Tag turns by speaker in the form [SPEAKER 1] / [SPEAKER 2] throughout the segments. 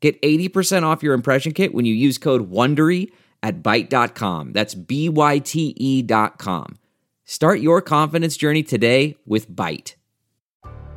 [SPEAKER 1] Get 80% off your impression kit when you use code WONDERY at Byte.com. That's B-Y-T-E dot com. Start your confidence journey today with Byte.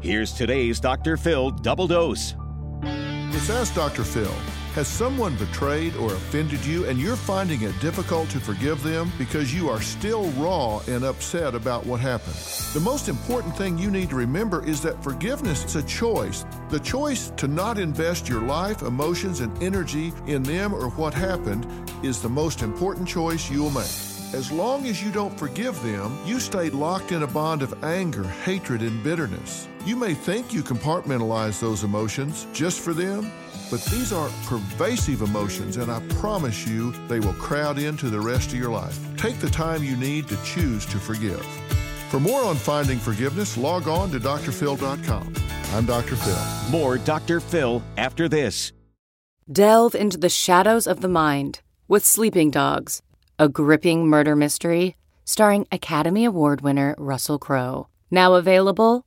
[SPEAKER 2] Here's today's Dr. Phil double dose.
[SPEAKER 3] It's Ask Dr. Phil. Has someone betrayed or offended you and you're finding it difficult to forgive them because you are still raw and upset about what happened? The most important thing you need to remember is that forgiveness is a choice. The choice to not invest your life, emotions, and energy in them or what happened is the most important choice you'll make. As long as you don't forgive them, you stay locked in a bond of anger, hatred, and bitterness. You may think you compartmentalize those emotions just for them, but these are pervasive emotions, and I promise you they will crowd into the rest of your life. Take the time you need to choose to forgive. For more on finding forgiveness, log on to drphil.com. I'm Dr. Phil.
[SPEAKER 2] More Dr. Phil after this.
[SPEAKER 4] Delve into the shadows of the mind with Sleeping Dogs, a gripping murder mystery starring Academy Award winner Russell Crowe. Now available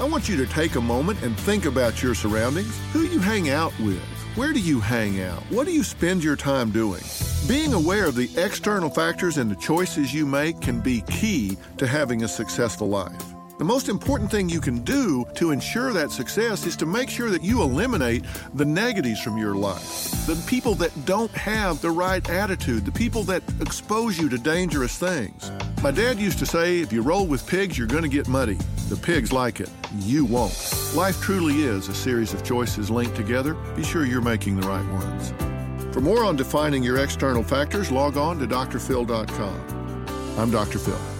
[SPEAKER 3] I want you to take a moment and think about your surroundings. Who you hang out with? Where do you hang out? What do you spend your time doing? Being aware of the external factors and the choices you make can be key to having a successful life. The most important thing you can do to ensure that success is to make sure that you eliminate the negatives from your life. The people that don't have the right attitude, the people that expose you to dangerous things. My dad used to say, if you roll with pigs, you're going to get muddy. The pigs like it. You won't. Life truly is a series of choices linked together. Be sure you're making the right ones. For more on defining your external factors, log on to drphil.com. I'm Dr. Phil.